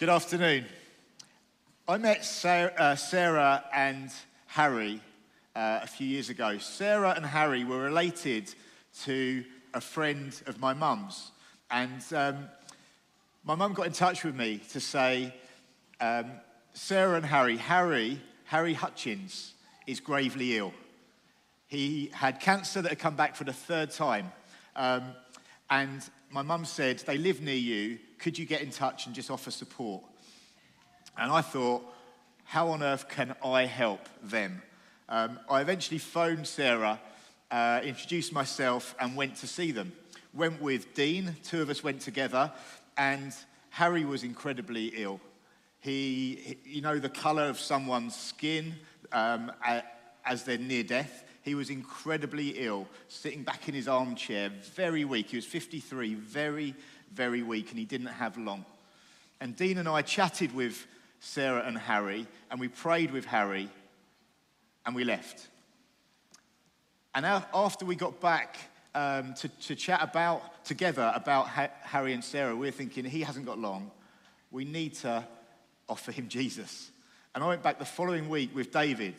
Good afternoon. I met Sarah, uh, and Harry uh, a few years ago. Sarah and Harry were related to a friend of my mum's. And um, my mum got in touch with me to say, um, Sarah and Harry, Harry, Harry Hutchins, is gravely ill. He had cancer that had come back for the third time. Um, and my mum said, They live near you. Could you get in touch and just offer support? And I thought, How on earth can I help them? Um, I eventually phoned Sarah, uh, introduced myself, and went to see them. Went with Dean, two of us went together, and Harry was incredibly ill. He, he you know, the color of someone's skin um, as they're near death. He was incredibly ill, sitting back in his armchair, very weak. He was 53, very, very weak, and he didn't have long. And Dean and I chatted with Sarah and Harry, and we prayed with Harry, and we left. And after we got back um, to, to chat about together about ha- Harry and Sarah, we we're thinking he hasn't got long. We need to offer him Jesus. And I went back the following week with David,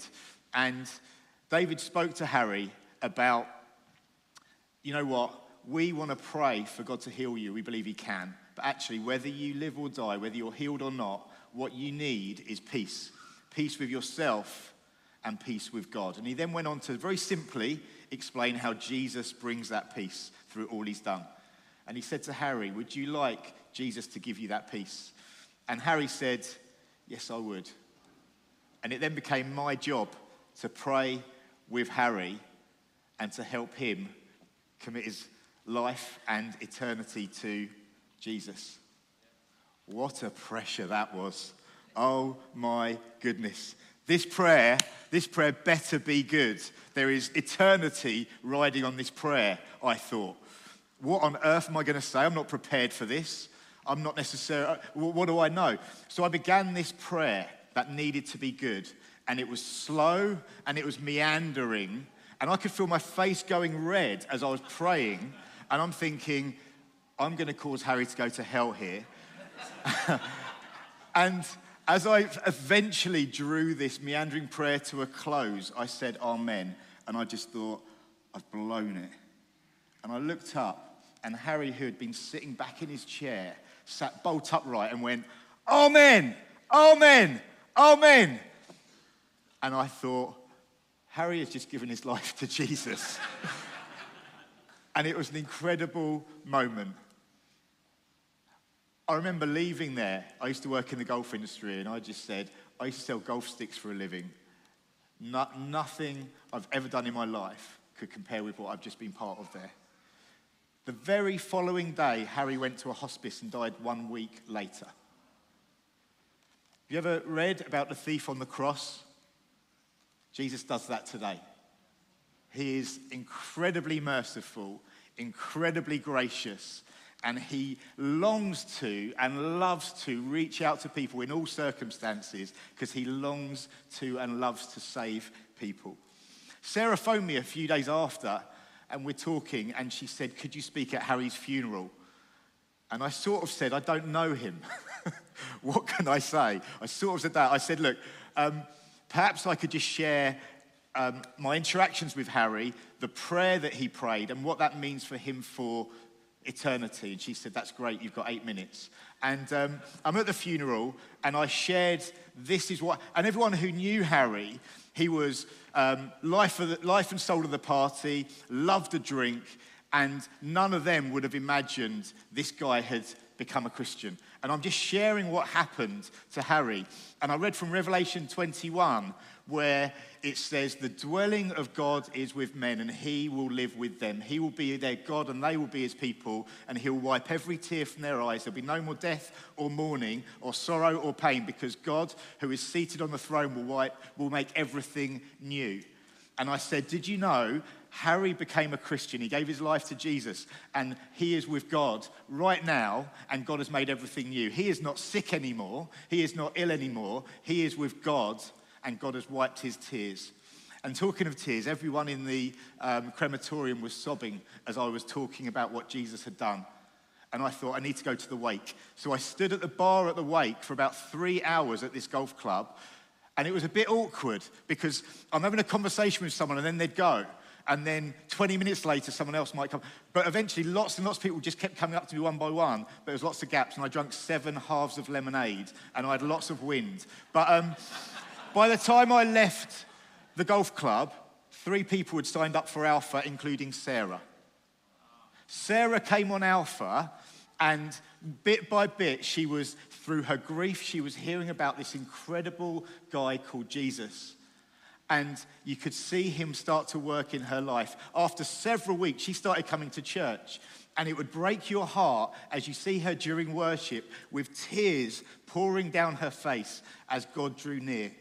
and David spoke to Harry about, you know what, we want to pray for God to heal you. We believe He can. But actually, whether you live or die, whether you're healed or not, what you need is peace peace with yourself and peace with God. And he then went on to very simply explain how Jesus brings that peace through all he's done. And he said to Harry, Would you like Jesus to give you that peace? And Harry said, Yes, I would. And it then became my job to pray with Harry and to help him commit his life and eternity to Jesus. What a pressure that was. Oh my goodness. This prayer, this prayer better be good. There is eternity riding on this prayer, I thought. What on earth am I going to say? I'm not prepared for this. I'm not necessarily, what do I know? So I began this prayer that needed to be good and it was slow and it was meandering. And I could feel my face going red as I was praying. And I'm thinking, I'm going to cause Harry to go to hell here. and as I eventually drew this meandering prayer to a close, I said, Amen. And I just thought, I've blown it. And I looked up, and Harry, who had been sitting back in his chair, sat bolt upright and went, Amen, Amen, Amen. And I thought, Harry has just given his life to Jesus. and it was an incredible moment. I remember leaving there. I used to work in the golf industry, and I just said, I used to sell golf sticks for a living. No, nothing I've ever done in my life could compare with what I've just been part of there. The very following day, Harry went to a hospice and died one week later. Have you ever read about the thief on the cross? Jesus does that today. He is incredibly merciful, incredibly gracious, and he longs to and loves to reach out to people in all circumstances because he longs to and loves to save people. Sarah phoned me a few days after, and we're talking, and she said, Could you speak at Harry's funeral? And I sort of said, I don't know him. what can I say? I sort of said that. I said, Look, um, Perhaps I could just share um, my interactions with Harry, the prayer that he prayed, and what that means for him for eternity. And she said, That's great, you've got eight minutes. And um, I'm at the funeral, and I shared this is what, and everyone who knew Harry, he was um, life, the, life and soul of the party, loved a drink, and none of them would have imagined this guy had become a Christian. And I'm just sharing what happened to Harry. And I read from Revelation 21, where it says, The dwelling of God is with men, and he will live with them. He will be their God, and they will be his people, and he will wipe every tear from their eyes. There'll be no more death or mourning or sorrow or pain, because God, who is seated on the throne, will, wipe, will make everything new. And I said, Did you know Harry became a Christian. He gave his life to Jesus, and he is with God right now, and God has made everything new. He is not sick anymore, he is not ill anymore. He is with God, and God has wiped his tears. And talking of tears, everyone in the um, crematorium was sobbing as I was talking about what Jesus had done. and I thought, I need to go to the wake. So I stood at the bar at the wake for about three hours at this golf club, and it was a bit awkward because I'm having a conversation with someone and then they'd go. And then 20 minutes later, someone else might come. But eventually, lots and lots of people just kept coming up to me one by one. But there was lots of gaps, and I drank seven halves of lemonade, and I had lots of wind. But um, by the time I left the golf club, three people had signed up for Alpha, including Sarah. Sarah came on Alpha, and bit by bit, she was, through her grief, she was hearing about this incredible guy called Jesus. And you could see him start to work in her life. After several weeks, she started coming to church. And it would break your heart as you see her during worship with tears pouring down her face as God drew near.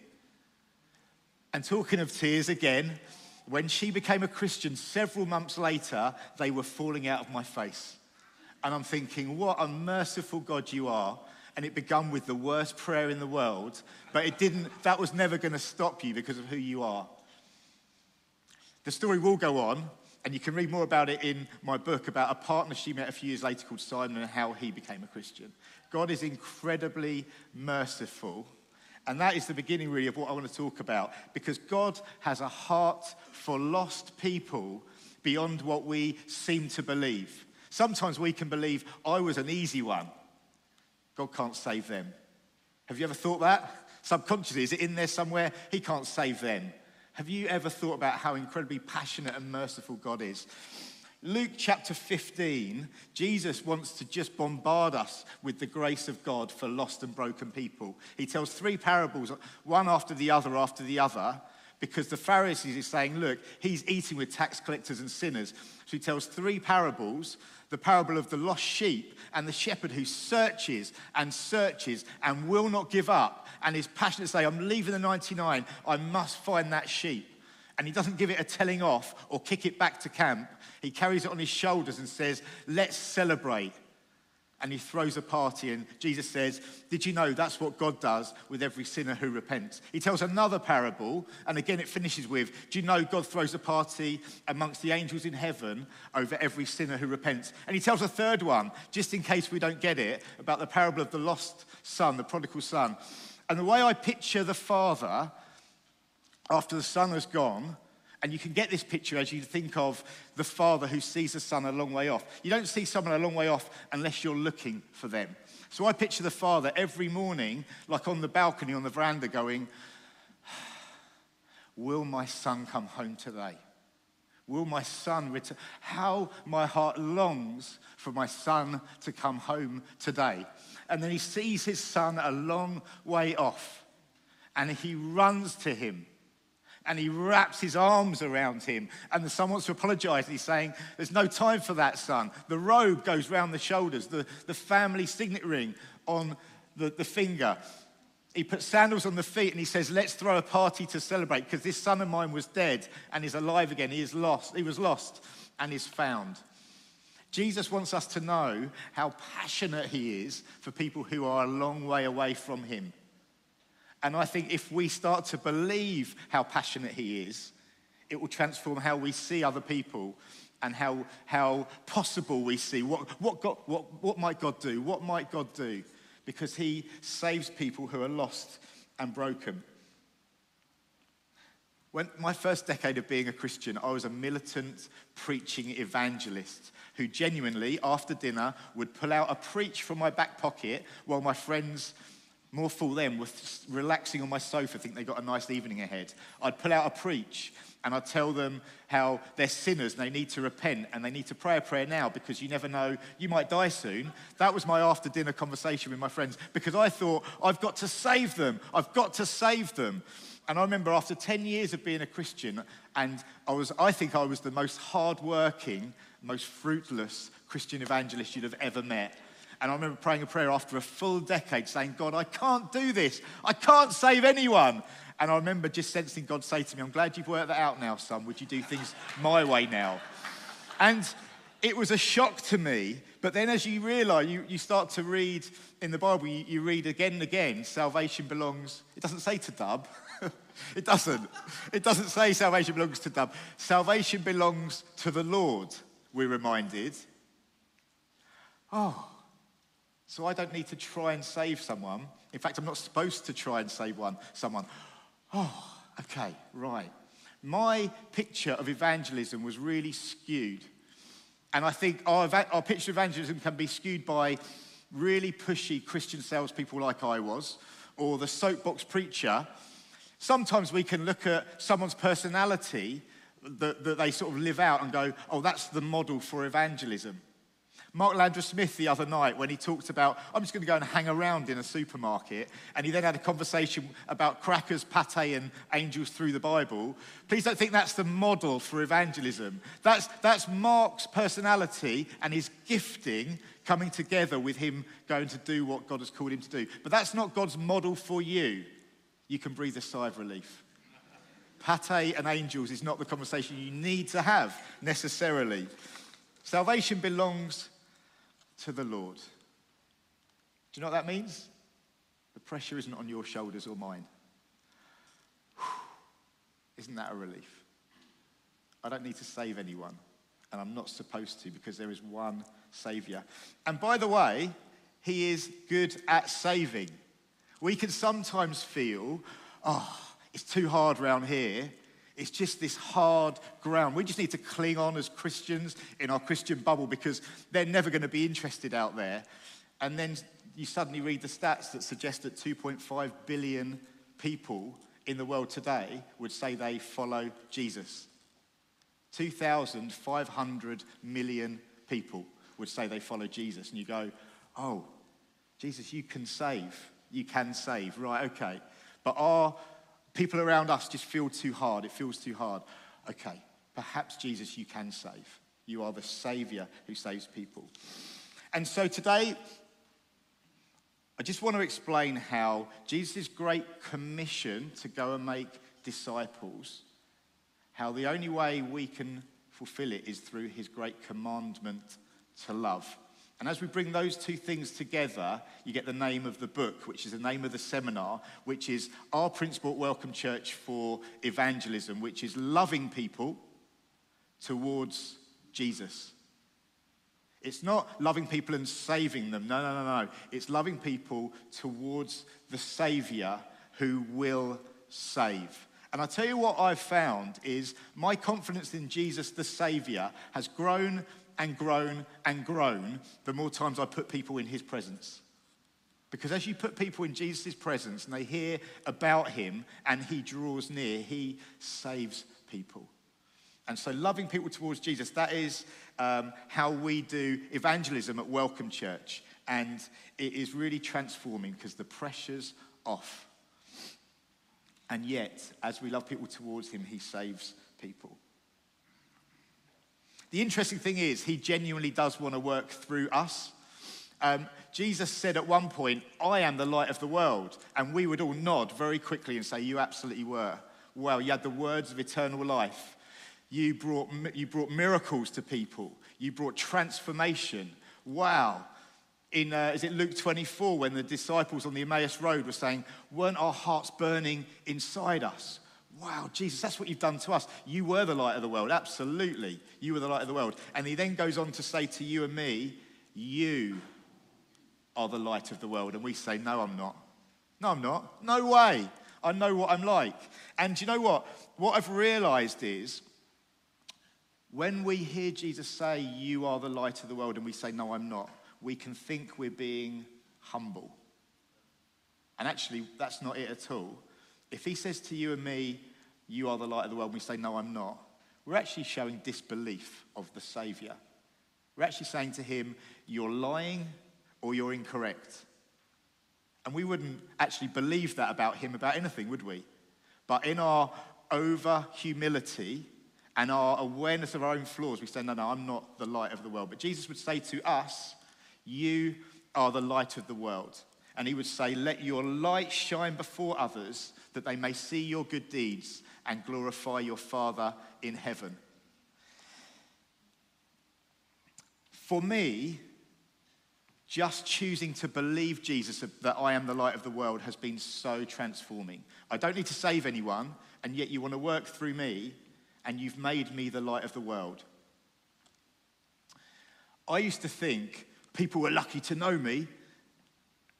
And talking of tears again, when she became a Christian several months later, they were falling out of my face. And I'm thinking, what a merciful God you are. And it began with the worst prayer in the world, but it didn't, that was never going to stop you because of who you are. The story will go on, and you can read more about it in my book about a partner she met a few years later called Simon and how he became a Christian. God is incredibly merciful and that is the beginning, really, of what I want to talk about because God has a heart for lost people beyond what we seem to believe. Sometimes we can believe, I was an easy one. God can't save them. Have you ever thought that? Subconsciously, is it in there somewhere? He can't save them. Have you ever thought about how incredibly passionate and merciful God is? Luke chapter 15, Jesus wants to just bombard us with the grace of God for lost and broken people. He tells three parables, one after the other, after the other, because the Pharisees is saying, look, he's eating with tax collectors and sinners. So he tells three parables the parable of the lost sheep and the shepherd who searches and searches and will not give up and is passionate to say, I'm leaving the 99, I must find that sheep. And he doesn't give it a telling off or kick it back to camp he carries it on his shoulders and says, Let's celebrate. And he throws a party, and Jesus says, Did you know that's what God does with every sinner who repents? He tells another parable, and again it finishes with, Do you know God throws a party amongst the angels in heaven over every sinner who repents? And he tells a third one, just in case we don't get it, about the parable of the lost son, the prodigal son. And the way I picture the father after the son has gone, and you can get this picture as you think of the father who sees the son a long way off. You don't see someone a long way off unless you're looking for them. So I picture the father every morning, like on the balcony on the veranda, going, Will my son come home today? Will my son return? How my heart longs for my son to come home today. And then he sees his son a long way off and he runs to him and he wraps his arms around him. And the son wants to apologize. And he's saying, There's no time for that, son. The robe goes round the shoulders, the, the family signet ring on the, the finger. He puts sandals on the feet and he says, Let's throw a party to celebrate because this son of mine was dead and is alive again. He is lost. He was lost and is found. Jesus wants us to know how passionate he is for people who are a long way away from him. And I think if we start to believe how passionate he is, it will transform how we see other people and how, how possible we see what, what, God, what, what might God do? What might God do? Because he saves people who are lost and broken. When my first decade of being a Christian, I was a militant preaching evangelist who genuinely, after dinner, would pull out a preach from my back pocket while my friends more fool them with relaxing on my sofa, think they got a nice evening ahead. I'd pull out a preach and I'd tell them how they're sinners and they need to repent and they need to pray a prayer now because you never know, you might die soon. That was my after dinner conversation with my friends because I thought, I've got to save them. I've got to save them. And I remember after 10 years of being a Christian, and I, was, I think I was the most hardworking, most fruitless Christian evangelist you'd have ever met. And I remember praying a prayer after a full decade saying, God, I can't do this. I can't save anyone. And I remember just sensing God say to me, I'm glad you've worked that out now, son. Would you do things my way now? And it was a shock to me. But then as you realize, you, you start to read in the Bible, you, you read again and again, salvation belongs, it doesn't say to Dub. it doesn't. It doesn't say salvation belongs to Dub. Salvation belongs to the Lord, we're reminded. oh, so I don't need to try and save someone. In fact, I'm not supposed to try and save one, someone. Oh, okay, right. My picture of evangelism was really skewed. And I think our, our picture of evangelism can be skewed by really pushy Christian salespeople like I was, or the soapbox preacher. Sometimes we can look at someone's personality that, that they sort of live out and go, oh, that's the model for evangelism. Mark Landreth-Smith the other night when he talked about, I'm just going to go and hang around in a supermarket, and he then had a conversation about crackers, pate, and angels through the Bible. Please don't think that's the model for evangelism. That's, that's Mark's personality and his gifting coming together with him going to do what God has called him to do. But that's not God's model for you. You can breathe a sigh of relief. Pate and angels is not the conversation you need to have necessarily. Salvation belongs to the Lord. Do you know what that means? The pressure isn't on your shoulders or mine. Isn't that a relief? I don't need to save anyone, and I'm not supposed to because there is one Savior. And by the way, He is good at saving. We can sometimes feel, oh, it's too hard round here. It's just this hard ground. We just need to cling on as Christians in our Christian bubble because they're never going to be interested out there. And then you suddenly read the stats that suggest that 2.5 billion people in the world today would say they follow Jesus. 2,500 million people would say they follow Jesus. And you go, oh, Jesus, you can save. You can save. Right, okay. But our people around us just feel too hard. It feels too hard. Okay, perhaps Jesus, you can save. You are the Savior who saves people. And so today, I just want to explain how Jesus' great commission to go and make disciples, how the only way we can fulfill it is through his great commandment to love. And as we bring those two things together, you get the name of the book, which is the name of the seminar, which is Our Principle Welcome Church for Evangelism, which is loving people towards Jesus. It's not loving people and saving them. No, no, no, no. It's loving people towards the Savior who will save. And I tell you what I've found is my confidence in Jesus the Savior has grown and grown and grown the more times I put people in his presence. Because as you put people in Jesus' presence and they hear about him and he draws near, he saves people. And so, loving people towards Jesus, that is um, how we do evangelism at Welcome Church. And it is really transforming because the pressure's off. And yet, as we love people towards him, he saves people. The interesting thing is, he genuinely does want to work through us. Um, Jesus said at one point, I am the light of the world. And we would all nod very quickly and say, You absolutely were. Well, you had the words of eternal life. You brought, you brought miracles to people. You brought transformation. Wow. In, uh, is it Luke 24, when the disciples on the Emmaus Road were saying, Weren't our hearts burning inside us? Wow, Jesus, that's what you've done to us. You were the light of the world. Absolutely. You were the light of the world. And he then goes on to say to you and me, You are the light of the world. And we say, No, I'm not. No, I'm not. No way. I know what I'm like. And you know what? What I've realized is when we hear Jesus say, You are the light of the world, and we say, No, I'm not, we can think we're being humble. And actually, that's not it at all. If he says to you and me, you are the light of the world, we say, No, I'm not, we're actually showing disbelief of the Savior. We're actually saying to him, You're lying or you're incorrect. And we wouldn't actually believe that about him, about anything, would we? But in our over humility and our awareness of our own flaws, we say, No, no, I'm not the light of the world. But Jesus would say to us, You are the light of the world. And he would say, Let your light shine before others that they may see your good deeds and glorify your Father in heaven. For me, just choosing to believe Jesus that I am the light of the world has been so transforming. I don't need to save anyone, and yet you want to work through me, and you've made me the light of the world. I used to think, People were lucky to know me.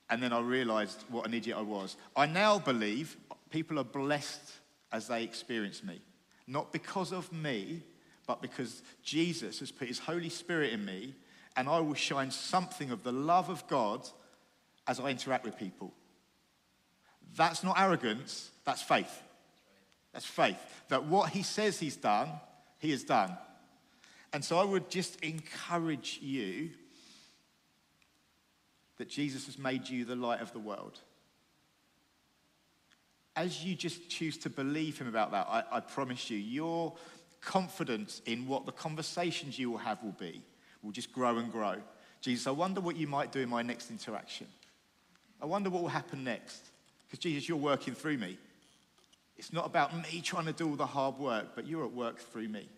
And then I realized what an idiot I was. I now believe people are blessed as they experience me. Not because of me, but because Jesus has put his Holy Spirit in me, and I will shine something of the love of God as I interact with people. That's not arrogance, that's faith. That's faith. That what he says he's done, he has done. And so I would just encourage you that Jesus has made you the light of the world. As you just choose to believe him about that, I, I promise you, your confidence in what the conversations you will have will be will just grow and grow. Jesus, I wonder what you might do in my next interaction. I wonder what will happen next. Because, Jesus, you're working through me. It's not about me trying to do all the hard work, but you're at work through me.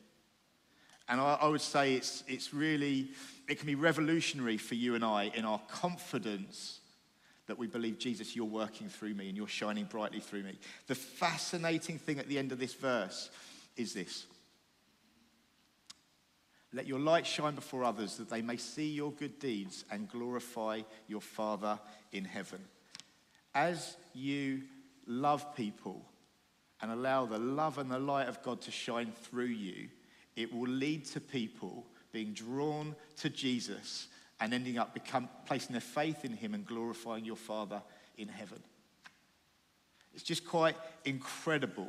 And I, I, would say it's, it's really, it can be revolutionary for you and I in our confidence that we believe, Jesus, you're working through me and you're shining brightly through me. The fascinating thing at the end of this verse is this Let your light shine before others that they may see your good deeds and glorify your Father in heaven. As you love people and allow the love and the light of God to shine through you, it will lead to people being drawn to Jesus and ending up become, placing their faith in him and glorifying your Father in heaven. It's just quite incredible.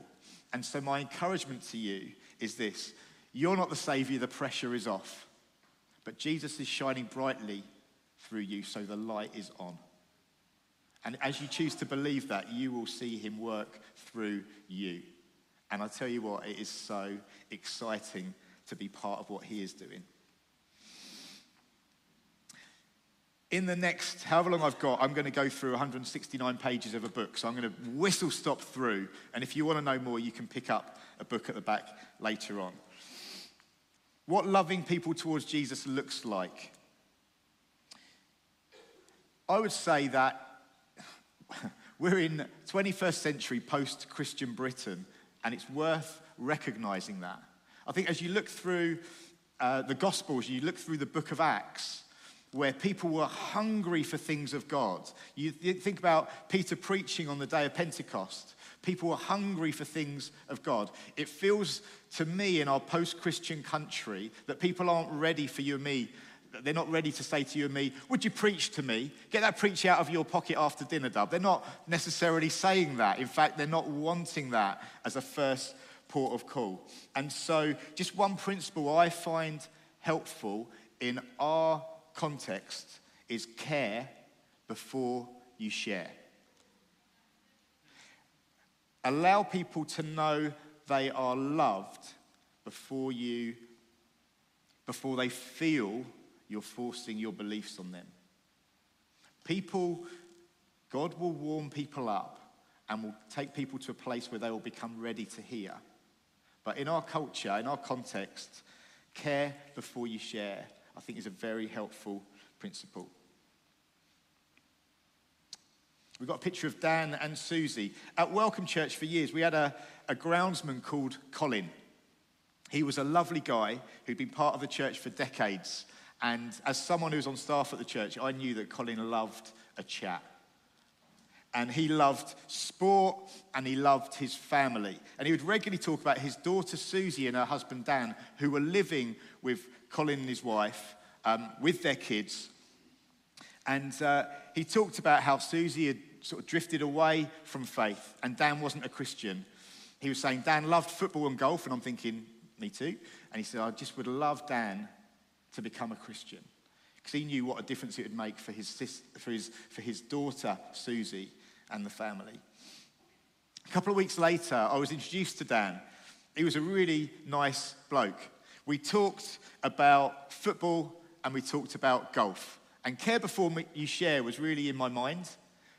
And so, my encouragement to you is this you're not the Savior, the pressure is off. But Jesus is shining brightly through you, so the light is on. And as you choose to believe that, you will see him work through you. And I tell you what, it is so exciting to be part of what he is doing. In the next, however long I've got, I'm going to go through 169 pages of a book. So I'm going to whistle stop through. And if you want to know more, you can pick up a book at the back later on. What loving people towards Jesus looks like. I would say that we're in 21st century post Christian Britain, and it's worth recognizing that. I think as you look through uh, the Gospels, you look through the book of Acts, where people were hungry for things of God. You think about Peter preaching on the day of Pentecost. People were hungry for things of God. It feels to me in our post Christian country that people aren't ready for you and me they're not ready to say to you and me, Would you preach to me? Get that preach out of your pocket after dinner, Dub. They're not necessarily saying that. In fact, they're not wanting that as a first port of call. And so, just one principle I find helpful in our context is care before you share. Allow people to know they are loved before you before they feel you're forcing your beliefs on them. People, God will warm people up and will take people to a place where they will become ready to hear. But in our culture, in our context, care before you share, I think is a very helpful principle. We've got a picture of Dan and Susie. At Welcome Church for years, we had a, a groundsman called Colin. He was a lovely guy who'd been part of the church for decades. And as someone who was on staff at the church, I knew that Colin loved a chat. And he loved sport and he loved his family. And he would regularly talk about his daughter Susie and her husband Dan, who were living with Colin and his wife, um, with their kids. And uh, he talked about how Susie had sort of drifted away from faith and Dan wasn't a Christian. He was saying Dan loved football and golf, and I'm thinking, me too. And he said, I just would love Dan to become a Christian because he knew what a difference it would make for his, sister, for his, for his daughter, Susie, and the family. A couple of weeks later, I was introduced to Dan. He was a really nice bloke. We talked about football and we talked about golf. And care before you share was really in my mind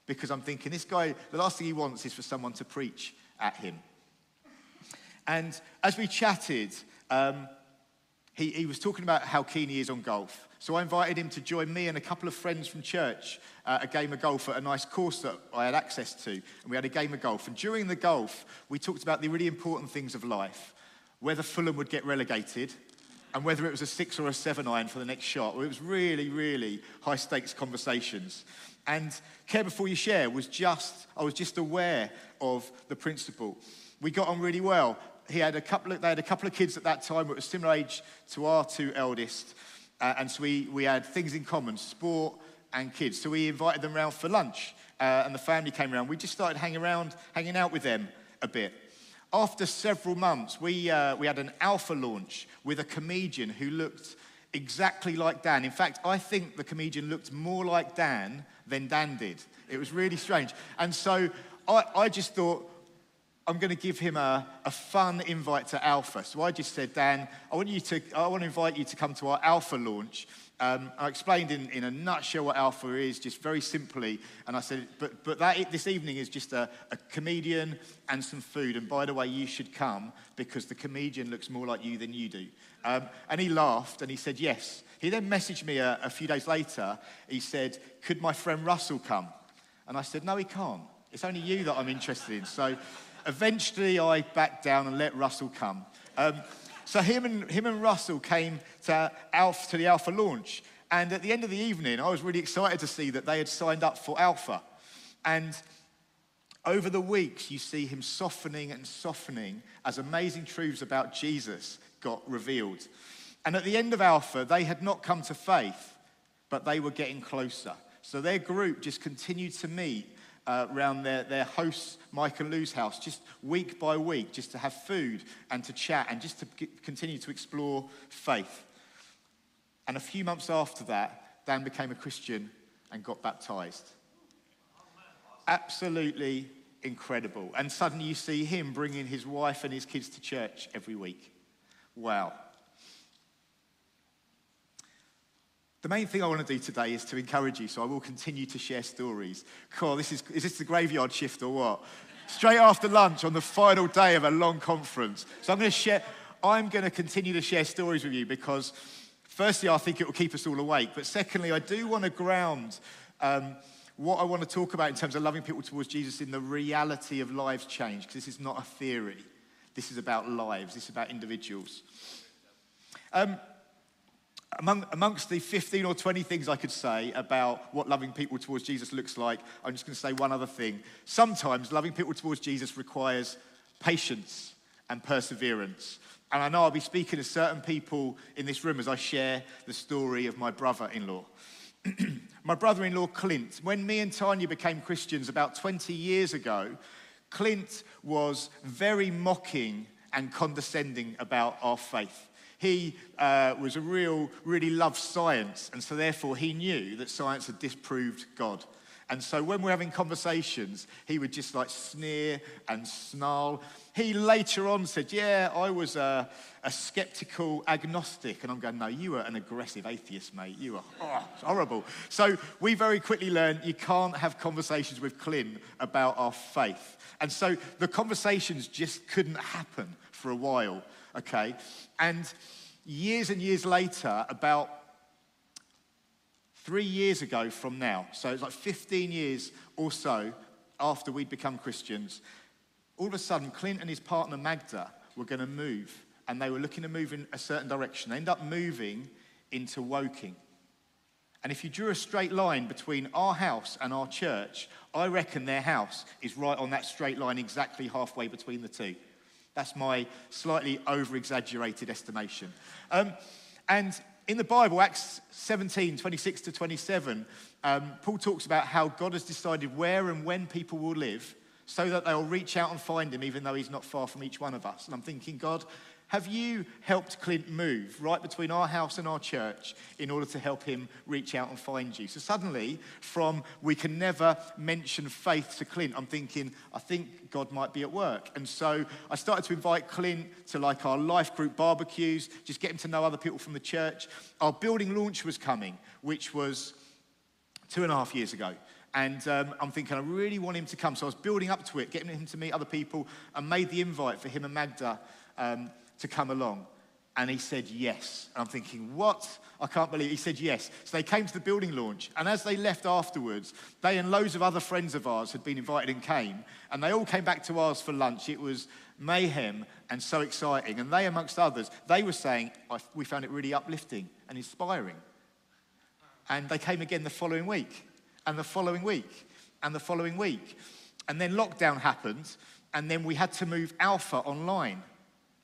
because I'm thinking this guy, the last thing he wants is for someone to preach at him. And as we chatted, um, he, he was talking about how keen he is on golf. So I invited him to join me and a couple of friends from church uh, a game of golf at a nice course that I had access to. And we had a game of golf. And during the golf, we talked about the really important things of life whether Fulham would get relegated and whether it was a six or a seven iron for the next shot. It was really, really high stakes conversations. And care before you share was just, I was just aware of the principle. We got on really well. He had a couple of, they had a couple of kids at that time that were similar age to our two eldest. Uh, and so we, we had things in common, sport and kids. So we invited them around for lunch uh, and the family came around. We just started hanging around, hanging out with them a bit. After several months, we, uh, we had an alpha launch with a comedian who looked exactly like Dan. In fact, I think the comedian looked more like Dan than Dan did. It was really strange. And so I, I just thought, I'm going to give him a, a fun invite to Alpha. So I just said, Dan, I want, you to, I want to invite you to come to our Alpha launch. Um, I explained in, in a nutshell what Alpha is, just very simply. And I said, but, but that, this evening is just a, a comedian and some food. And by the way, you should come because the comedian looks more like you than you do. Um, and he laughed and he said, yes. He then messaged me a, a few days later. He said, could my friend Russell come? And I said, no, he can't. It's only you that I'm interested in. So eventually I backed down and let Russell come. Um, so him and, him and Russell came to, Alpha, to the Alpha launch. And at the end of the evening, I was really excited to see that they had signed up for Alpha. And over the weeks, you see him softening and softening as amazing truths about Jesus got revealed. And at the end of Alpha, they had not come to faith, but they were getting closer. So their group just continued to meet uh, around their, their host, Mike and Lou's house, just week by week, just to have food and to chat and just to continue to explore faith. And a few months after that, Dan became a Christian and got baptized. Absolutely incredible. And suddenly you see him bringing his wife and his kids to church every week. Wow. The main thing I want to do today is to encourage you, so I will continue to share stories. Cool, this is, is this the graveyard shift or what? Straight after lunch on the final day of a long conference. So I'm going to share, I'm going to continue to share stories with you because, firstly, I think it will keep us all awake. But secondly, I do want to ground um, what I want to talk about in terms of loving people towards Jesus in the reality of lives change, because this is not a theory. This is about lives, this is about individuals. Um, among, amongst the 15 or 20 things I could say about what loving people towards Jesus looks like, I'm just going to say one other thing. Sometimes loving people towards Jesus requires patience and perseverance. And I know I'll be speaking to certain people in this room as I share the story of my brother in law. my brother in law, Clint, when me and Tanya became Christians about 20 years ago, Clint was very mocking and condescending about our faith. He uh, was a real, really loved science, and so therefore he knew that science had disproved God. And so when we're having conversations, he would just like sneer and snarl. He later on said, Yeah, I was a, a skeptical agnostic. And I'm going, No, you were an aggressive atheist, mate. You were oh, horrible. So we very quickly learned you can't have conversations with Clint about our faith. And so the conversations just couldn't happen for a while, okay? And years and years later, about three years ago from now, so it's like 15 years or so after we'd become Christians, all of a sudden, Clint and his partner Magda were going to move, and they were looking to move in a certain direction. They ended up moving into Woking. And if you drew a straight line between our house and our church, I reckon their house is right on that straight line, exactly halfway between the two. That's my slightly over exaggerated estimation. Um, and in the Bible, Acts 17, 26 to 27, um, Paul talks about how God has decided where and when people will live so that they'll reach out and find him, even though he's not far from each one of us. And I'm thinking, God, have you helped Clint move right between our house and our church in order to help him reach out and find you? So suddenly, from we can never mention faith to Clint, I'm thinking, I think God might be at work. And so I started to invite Clint to like our life group barbecues, just get him to know other people from the church. Our building launch was coming, which was two and a half years ago. And um, I'm thinking, I really want him to come. So I was building up to it, getting him to meet other people, and made the invite for him and Magda. Um, to come along. And he said yes. And I'm thinking, what? I can't believe it. he said yes. So they came to the building launch, and as they left afterwards, they and loads of other friends of ours had been invited and came, and they all came back to ours for lunch. It was mayhem and so exciting. And they, amongst others, they were saying, we found it really uplifting and inspiring. And they came again the following week, and the following week, and the following week. And then lockdown happened, and then we had to move Alpha online.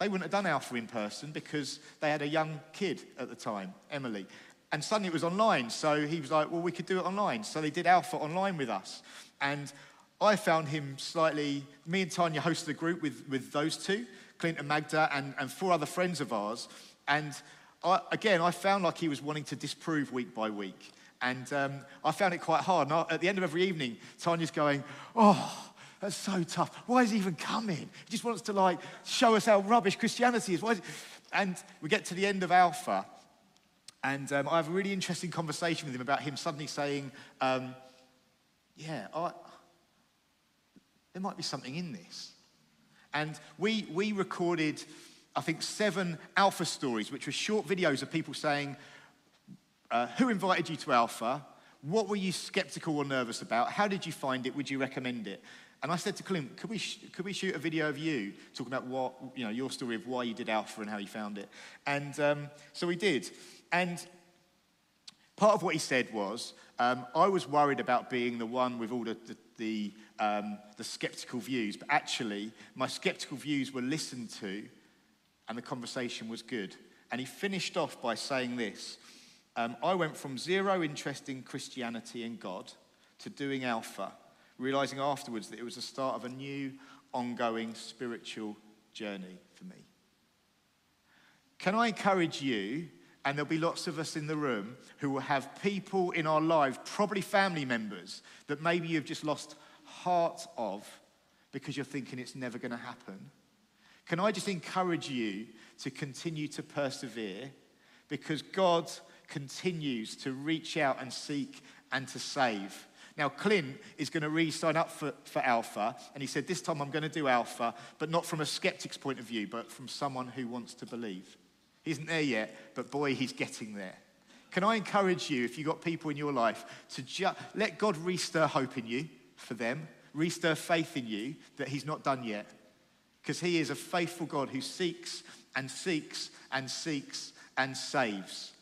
They wouldn't have done Alpha in person because they had a young kid at the time, Emily. And suddenly it was online. So he was like, well, we could do it online. So they did Alpha online with us. And I found him slightly, me and Tanya hosted a group with, with those two, Clint and Magda, and, and four other friends of ours. And I, again, I found like he was wanting to disprove week by week. And um, I found it quite hard. And I, at the end of every evening, Tanya's going, oh, that's so tough. Why is he even coming? He just wants to like show us how rubbish Christianity is. is and we get to the end of Alpha, and um, I have a really interesting conversation with him about him suddenly saying, um, "Yeah, I, there might be something in this." And we we recorded, I think, seven Alpha stories, which were short videos of people saying, uh, "Who invited you to Alpha?" What were you skeptical or nervous about? How did you find it? Would you recommend it? And I said to Clint, could we, could we shoot a video of you talking about what, you know, your story of why you did Alpha and how you found it? And um, so we did. And part of what he said was, um, I was worried about being the one with all the, the, the, um, the skeptical views, but actually, my skeptical views were listened to and the conversation was good. And he finished off by saying this um, I went from zero interest in Christianity and God to doing Alpha realizing afterwards that it was the start of a new, ongoing spiritual journey for me. Can I encourage you, and there'll be lots of us in the room who will have people in our lives, probably family members, that maybe you've just lost heart of because you're thinking it's never going to happen? Can I just encourage you to continue to persevere because God continues to reach out and seek and to save. Now, Clint is going to re sign up for, for Alpha, and he said, This time I'm going to do Alpha, but not from a skeptic's point of view, but from someone who wants to believe. He isn't there yet, but boy, he's getting there. Can I encourage you, if you've got people in your life, to ju- let God restir hope in you for them, restir faith in you that He's not done yet? Because He is a faithful God who seeks and seeks and seeks and saves.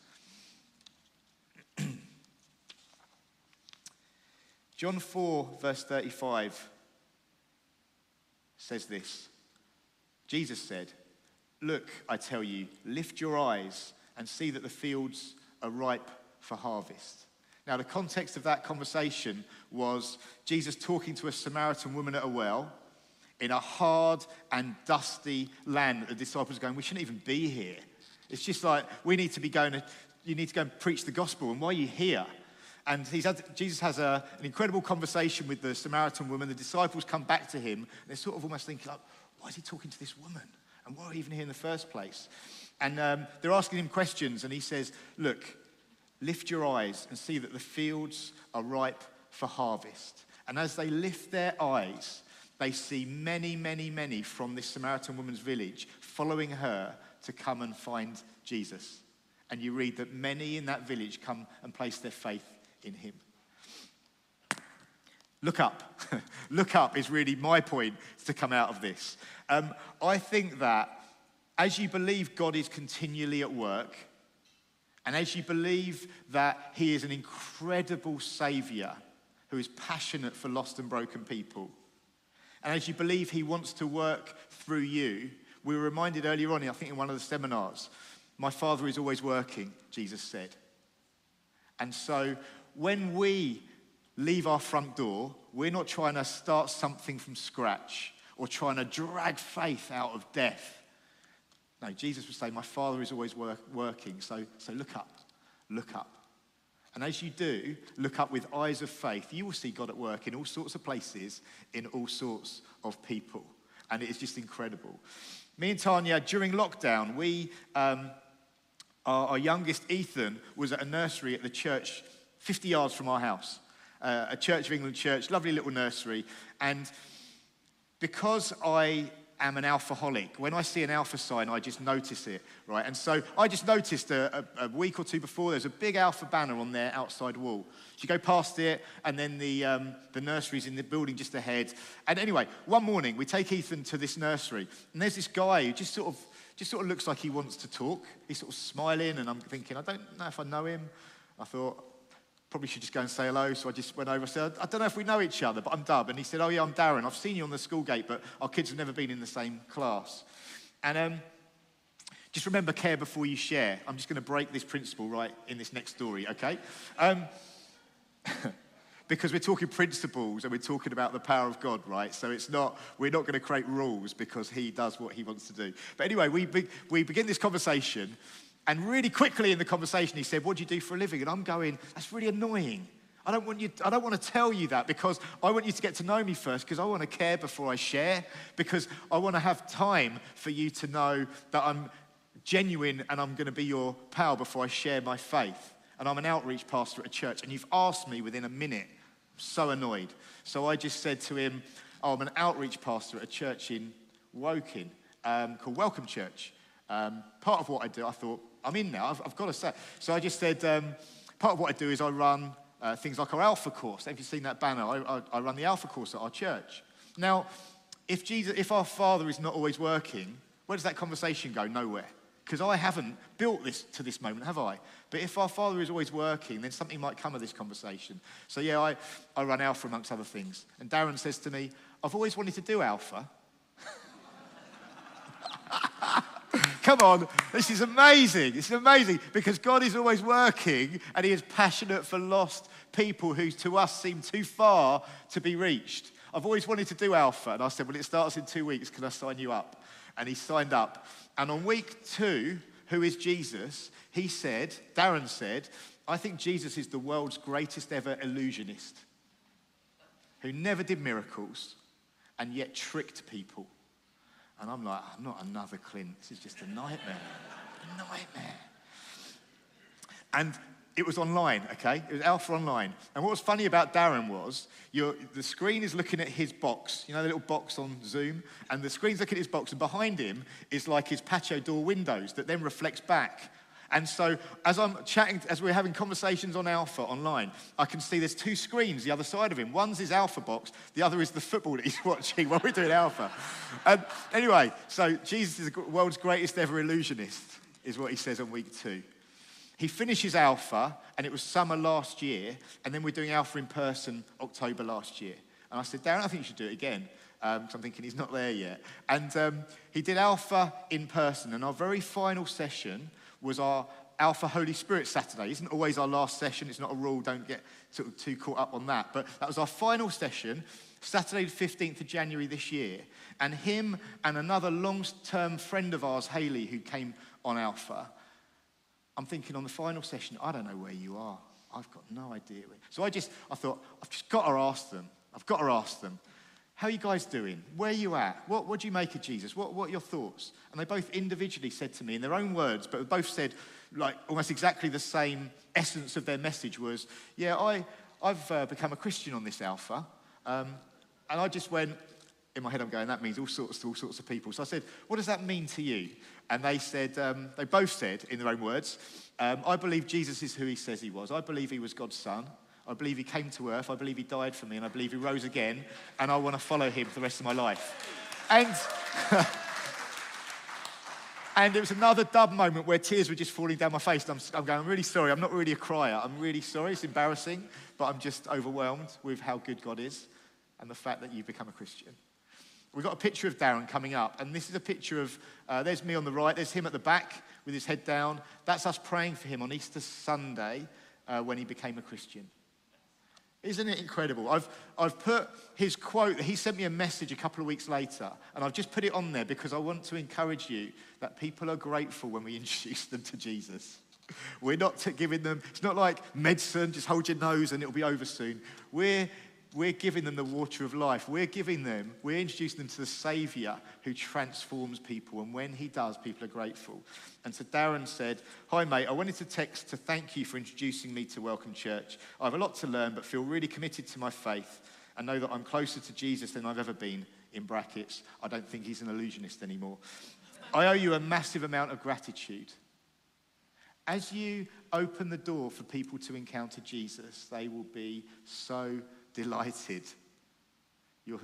John 4, verse 35 says this Jesus said, Look, I tell you, lift your eyes and see that the fields are ripe for harvest. Now, the context of that conversation was Jesus talking to a Samaritan woman at a well in a hard and dusty land the disciples are going, We shouldn't even be here. It's just like, we need to be going to, you need to go and preach the gospel. And why are you here? And had, Jesus has a, an incredible conversation with the Samaritan woman. The disciples come back to him. they're sort of almost thinking, like, why is he talking to this woman? And why are we even here in the first place? And um, they're asking him questions. And he says, Look, lift your eyes and see that the fields are ripe for harvest. And as they lift their eyes, they see many, many, many from this Samaritan woman's village following her to come and find Jesus. And you read that many in that village come and place their faith in him. Look up. Look up is really my point to come out of this. Um, I think that as you believe God is continually at work, and as you believe that He is an incredible Savior who is passionate for lost and broken people, and as you believe He wants to work through you, we were reminded earlier on, I think in one of the seminars, my Father is always working, Jesus said. And so when we leave our front door, we're not trying to start something from scratch or trying to drag faith out of death. No, Jesus would say, My Father is always work, working, so, so look up, look up. And as you do, look up with eyes of faith, you will see God at work in all sorts of places, in all sorts of people. And it is just incredible. Me and Tanya, during lockdown, we, um, our, our youngest Ethan, was at a nursery at the church 50 yards from our house, uh, a Church of England church, lovely little nursery. And because I am an alphaholic. When I see an alpha sign, I just notice it, right? And so I just noticed a, a, a week or two before, there's a big alpha banner on their outside wall. You go past it, and then the, um, the nursery's in the building just ahead. And anyway, one morning, we take Ethan to this nursery, and there's this guy who just sort of, just sort of looks like he wants to talk. He's sort of smiling, and I'm thinking, I don't know if I know him. I thought, probably should just go and say hello. So I just went over I said, I don't know if we know each other, but I'm Dub. And he said, Oh, yeah, I'm Darren. I've seen you on the school gate, but our kids have never been in the same class. And um, just remember, care before you share. I'm just going to break this principle right in this next story, okay? Um, because we're talking principles and we're talking about the power of God, right? So it's not, we're not going to create rules because he does what he wants to do. But anyway, we, be, we begin this conversation and really quickly in the conversation, he said, What do you do for a living? And I'm going, That's really annoying. I don't, want you, I don't want to tell you that because I want you to get to know me first because I want to care before I share because I want to have time for you to know that I'm genuine and I'm going to be your pal before I share my faith. And I'm an outreach pastor at a church and you've asked me within a minute. I'm so annoyed. So I just said to him, oh, I'm an outreach pastor at a church in Woking um, called Welcome Church. Um, part of what I do, I thought, I'm in now, I've, I've got to say. So I just said, um, part of what I do is I run uh, things like our Alpha course. Have you seen that banner? I, I, I run the Alpha course at our church. Now, if, Jesus, if our Father is not always working, where does that conversation go? Nowhere. Because I haven't built this to this moment, have I? But if our Father is always working, then something might come of this conversation. So, yeah, I, I run Alpha amongst other things. And Darren says to me, I've always wanted to do Alpha. Come on, this is amazing. This is amazing because God is always working and He is passionate for lost people who to us seem too far to be reached. I've always wanted to do Alpha, and I said, Well, it starts in two weeks. Can I sign you up? And he signed up. And on week two, who is Jesus? He said, Darren said, I think Jesus is the world's greatest ever illusionist who never did miracles and yet tricked people and I'm like, I'm not another Clint. This is just a nightmare. a nightmare. And it was online, okay? It was Alpha Online. And what was funny about Darren was the screen is looking at his box, you know, the little box on Zoom, and the screen's looking at his box, and behind him is like his patio door windows that then reflects back and so, as I'm chatting, as we're having conversations on Alpha online, I can see there's two screens the other side of him. One's his Alpha box, the other is the football that he's watching while we're doing Alpha. And anyway, so Jesus is the world's greatest ever illusionist, is what he says on week two. He finishes Alpha, and it was summer last year, and then we're doing Alpha in person October last year. And I said, Darren, I think you should do it again. Um, so I'm thinking he's not there yet. And um, he did Alpha in person, and our very final session was our Alpha Holy Spirit Saturday. Isn't always our last session. It's not a rule. Don't get sort of too caught up on that. But that was our final session, Saturday, the 15th of January this year. And him and another long-term friend of ours, Haley, who came on Alpha. I'm thinking on the final session, I don't know where you are. I've got no idea. So I just, I thought, I've just got to ask them. I've got to ask them. How are you guys doing? Where are you at? What, what do you make of Jesus? What, what are your thoughts? And they both individually said to me in their own words, but both said like almost exactly the same essence of their message was, yeah, I, I've uh, become a Christian on this Alpha. Um, and I just went, in my head I'm going, that means all sorts to all sorts of people. So I said, what does that mean to you? And they said, um, they both said in their own words, um, I believe Jesus is who he says he was. I believe he was God's son. I believe he came to earth. I believe he died for me. And I believe he rose again. And I want to follow him for the rest of my life. And. and it was another dub moment where tears were just falling down my face. I'm, I'm going, I'm really sorry. I'm not really a crier. I'm really sorry. It's embarrassing, but I'm just overwhelmed with how good God is and the fact that you've become a Christian. We've got a picture of Darren coming up, and this is a picture of, uh, there's me on the right, there's him at the back with his head down. That's us praying for him on Easter Sunday uh, when he became a Christian. Isn't it incredible? I've, I've put his quote, he sent me a message a couple of weeks later, and I've just put it on there because I want to encourage you that people are grateful when we introduce them to Jesus. We're not giving them, it's not like medicine, just hold your nose and it'll be over soon. We're we're giving them the water of life. We're giving them, we're introducing them to the Savior who transforms people. And when he does, people are grateful. And so Darren said, Hi, mate, I wanted to text to thank you for introducing me to Welcome Church. I have a lot to learn, but feel really committed to my faith and know that I'm closer to Jesus than I've ever been, in brackets, I don't think he's an illusionist anymore. I owe you a massive amount of gratitude. As you open the door for people to encounter Jesus, they will be so delighted. You're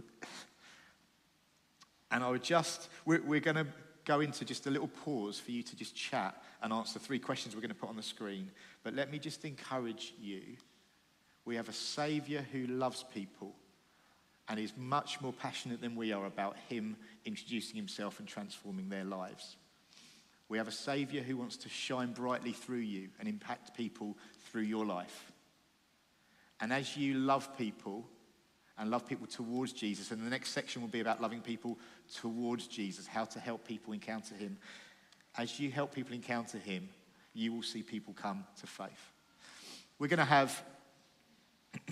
and I would just, we're, we're going to go into just a little pause for you to just chat and answer three questions we're going to put on the screen. But let me just encourage you. We have a Savior who loves people and is much more passionate than we are about Him introducing Himself and transforming their lives. We have a Savior who wants to shine brightly through you and impact people through your life. And as you love people and love people towards Jesus, and the next section will be about loving people towards Jesus, how to help people encounter Him. As you help people encounter Him, you will see people come to faith. We're going to have,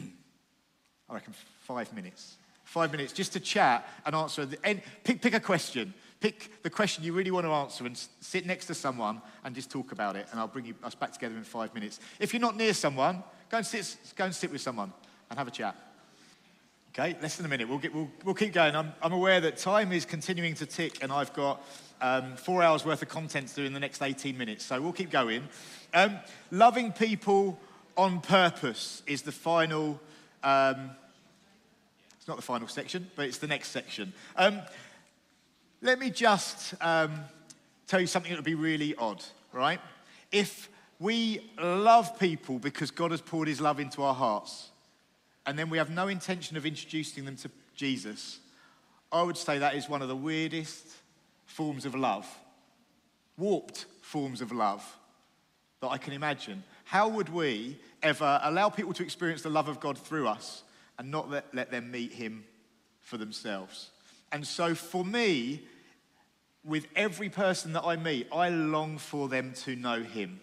I reckon, five minutes. Five minutes just to chat and answer. And pick, pick a question. Pick the question you really want to answer and sit next to someone and just talk about it. And I'll bring you, us back together in five minutes. If you're not near someone, go and sit, go and sit with someone and have a chat. Okay, less than a minute. We'll, get, we'll, we'll keep going. I'm, I'm aware that time is continuing to tick, and I've got um, four hours worth of content to do in the next 18 minutes. So we'll keep going. Um, loving people on purpose is the final. Um, it's not the final section, but it's the next section. Um, let me just um, tell you something that would be really odd, right? If we love people because God has poured his love into our hearts, and then we have no intention of introducing them to Jesus, I would say that is one of the weirdest forms of love, warped forms of love that I can imagine. How would we ever allow people to experience the love of God through us and not let, them meet Him for themselves? And so for me, with every person that I meet, I long for them to know Him.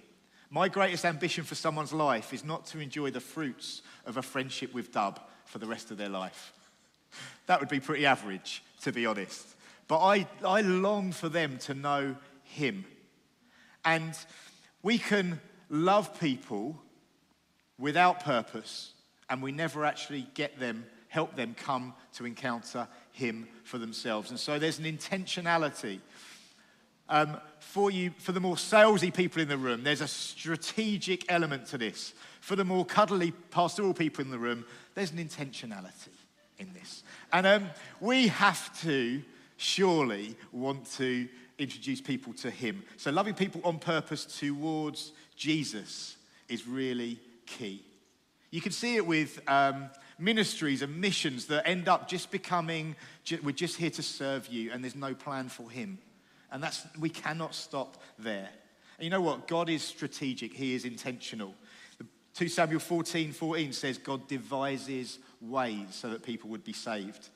My greatest ambition for someone's life is not to enjoy the fruits of a friendship with Dub for the rest of their life. That would be pretty average, to be honest. But I, I long for them to know Him. And we can love people without purpose, and we never actually get them, help them come to encounter Him for themselves. And so there's an intentionality um, for you, for the more salesy people in the room, there's a strategic element to this. For the more cuddly pastoral people in the room, there's an intentionality in this. And um, we have to surely want to introduce people to Him. So, loving people on purpose towards Jesus is really key. You can see it with um, ministries and missions that end up just becoming, we're just here to serve you, and there's no plan for Him. And that's, we cannot stop there. And you know what? God is strategic, He is intentional. 2 Samuel 14 14 says God devises ways so that people would be saved.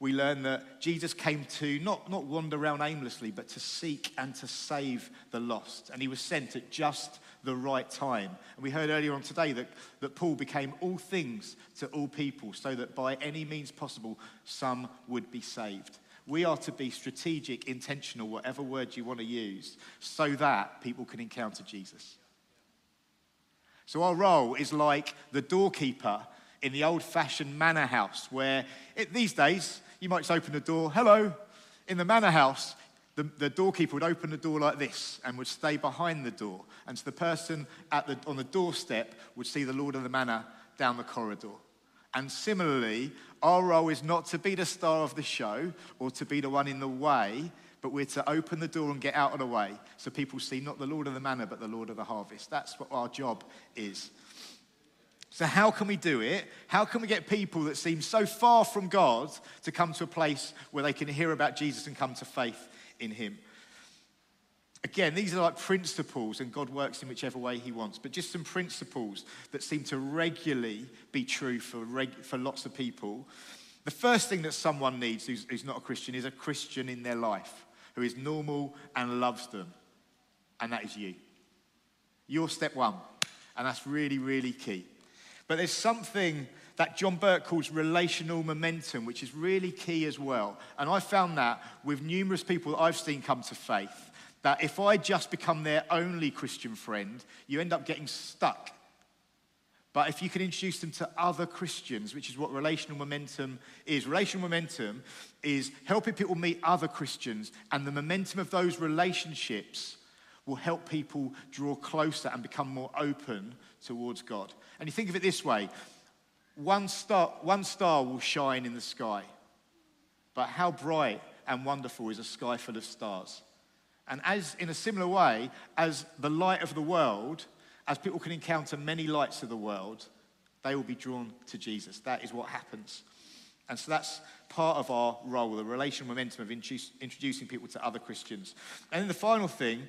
We learn that Jesus came to not, not wander around aimlessly, but to seek and to save the lost. And he was sent at just the right time. And we heard earlier on today that, that Paul became all things to all people so that by any means possible, some would be saved. We are to be strategic, intentional, whatever word you want to use, so that people can encounter Jesus. So our role is like the doorkeeper in the old fashioned manor house, where it, these days you might just open the door, hello. In the manor house, the, the, doorkeeper would open the door like this and would stay behind the door. And so the person at the, on the doorstep would see the Lord of the Manor down the corridor. And similarly, our role is not to be the star of the show or to be the one in the way, but we're to open the door and get out of the way so people see not the Lord of the manor, but the Lord of the harvest. That's what our job is. So, how can we do it? How can we get people that seem so far from God to come to a place where they can hear about Jesus and come to faith in Him? Again, these are like principles, and God works in whichever way He wants, but just some principles that seem to regularly be true for, reg- for lots of people. The first thing that someone needs who's, who's not a Christian is a Christian in their life who is normal and loves them, and that is you. You're step one, and that's really, really key. But there's something that John Burke calls relational momentum, which is really key as well. And I found that with numerous people that I've seen come to faith that if I just become their only Christian friend, you end up getting stuck. But if you can introduce them to other Christians, which is what relational momentum is, relational momentum is helping people meet other Christians, and the momentum of those relationships will help people draw closer and become more open towards God. And you think of it this way one star, one star will shine in the sky, but how bright and wonderful is a sky full of stars? And as in a similar way, as the light of the world, as people can encounter many lights of the world, they will be drawn to Jesus. That is what happens. And so that's part of our role, the relational momentum of introducing people to other Christians. And then the final thing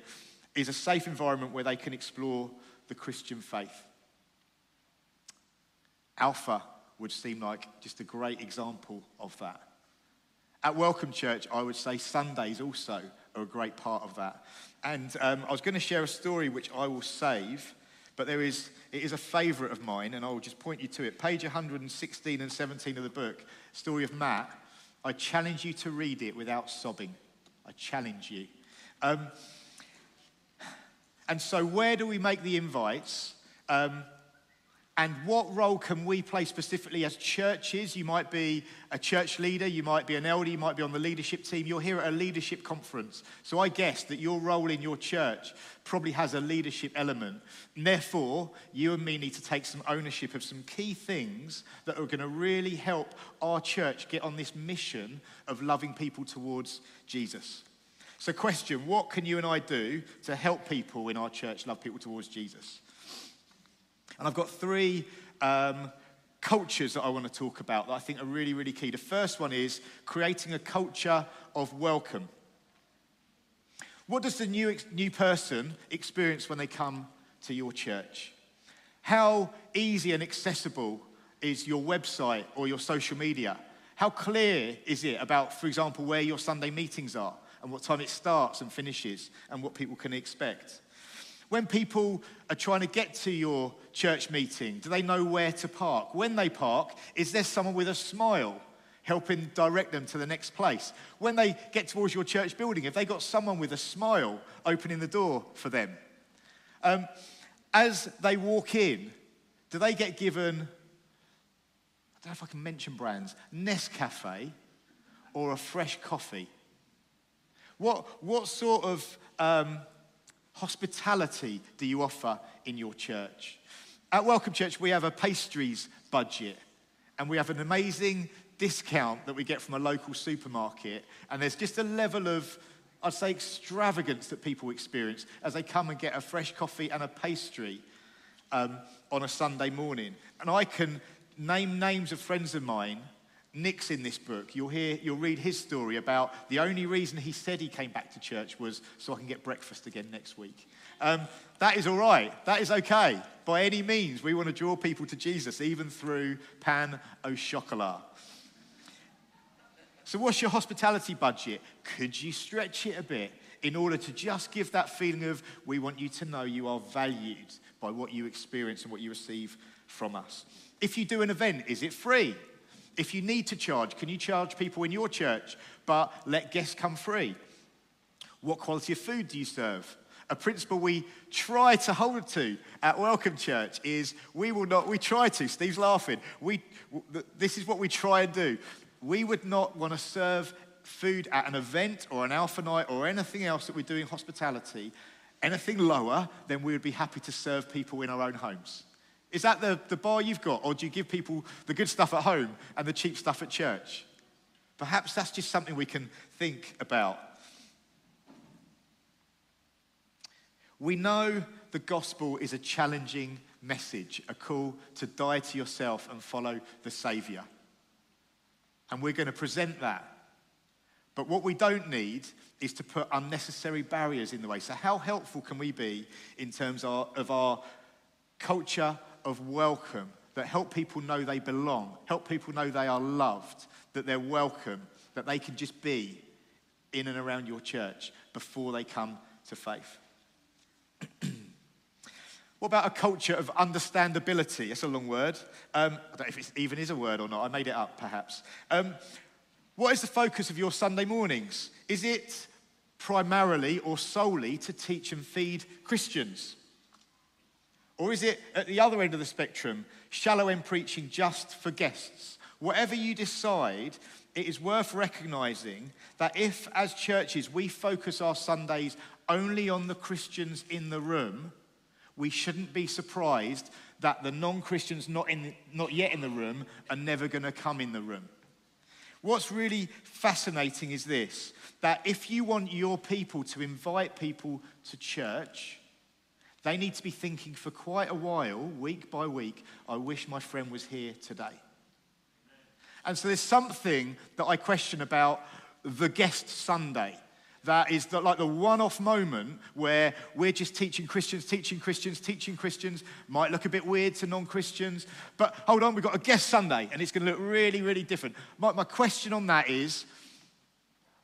is a safe environment where they can explore the Christian faith. Alpha would seem like just a great example of that. At Welcome Church, I would say Sundays also are a great part of that. And um, I was going to share a story which I will save, but there is, it is a favourite of mine, and I will just point you to it. Page 116 and 17 of the book, story of Matt. I challenge you to read it without sobbing. I challenge you. Um, and so, where do we make the invites? Um, and what role can we play specifically as churches? You might be a church leader, you might be an elder, you might be on the leadership team. You're here at a leadership conference. So I guess that your role in your church probably has a leadership element. And therefore, you and me need to take some ownership of some key things that are going to really help our church get on this mission of loving people towards Jesus. So, question what can you and I do to help people in our church love people towards Jesus? And I've got three um, cultures that I want to talk about that I think are really, really key. The first one is creating a culture of welcome. What does the new, new person experience when they come to your church? How easy and accessible is your website or your social media? How clear is it about, for example, where your Sunday meetings are and what time it starts and finishes and what people can expect? When people are trying to get to your church meeting, do they know where to park? When they park, is there someone with a smile helping direct them to the next place? When they get towards your church building, have they got someone with a smile opening the door for them? Um, as they walk in, do they get given, I don't know if I can mention brands, Nescafe or a fresh coffee? What, what sort of um, hospitality do you offer in your church? At Welcome Church, we have a pastries budget, and we have an amazing discount that we get from a local supermarket. And there's just a level of, I'd say, extravagance that people experience as they come and get a fresh coffee and a pastry um, on a Sunday morning. And I can name names of friends of mine Nick's in this book. You'll hear, you'll read his story about the only reason he said he came back to church was so I can get breakfast again next week. Um, that is all right. That is okay. By any means, we want to draw people to Jesus, even through pan au chocolat. So, what's your hospitality budget? Could you stretch it a bit in order to just give that feeling of we want you to know you are valued by what you experience and what you receive from us? If you do an event, is it free? If you need to charge, can you charge people in your church, but let guests come free? What quality of food do you serve? A principle we try to hold to at Welcome Church is we will not, we try to, Steve's laughing. We, this is what we try and do. We would not want to serve food at an event or an alpha night or anything else that we do in hospitality, anything lower than we would be happy to serve people in our own homes. Is that the, the bar you've got? Or do you give people the good stuff at home and the cheap stuff at church? Perhaps that's just something we can think about. We know the gospel is a challenging message, a call to die to yourself and follow the Savior. And we're going to present that. But what we don't need is to put unnecessary barriers in the way. So, how helpful can we be in terms of our culture of welcome that help people know they belong, help people know they are loved, that they're welcome, that they can just be in and around your church before they come to faith. what about a culture of understandability? It's a long word. Um, I don't know if it even is a word or not. I made it up, perhaps. Um, what is the focus of your Sunday mornings? Is it primarily or solely to teach and feed Christians? Or is it at the other end of the spectrum, shallow end preaching just for guests? Whatever you decide, it is worth recognizing that if, as churches, we focus our Sundays only on the Christians in the room, we shouldn't be surprised that the non Christians not, not yet in the room are never going to come in the room. What's really fascinating is this that if you want your people to invite people to church, they need to be thinking for quite a while, week by week, I wish my friend was here today. And so there's something that I question about the guest Sunday. That is the, like the one off moment where we're just teaching Christians, teaching Christians, teaching Christians. Might look a bit weird to non Christians. But hold on, we've got a guest Sunday and it's going to look really, really different. My, my question on that is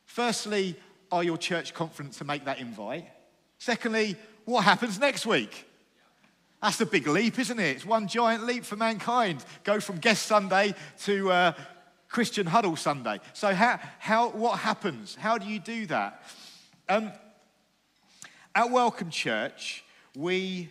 firstly, are your church confident to make that invite? Secondly, what happens next week? That's a big leap, isn't it? It's one giant leap for mankind. Go from guest Sunday to uh, Christian huddle Sunday. So, how, how, what happens? How do you do that? Um, at Welcome Church, we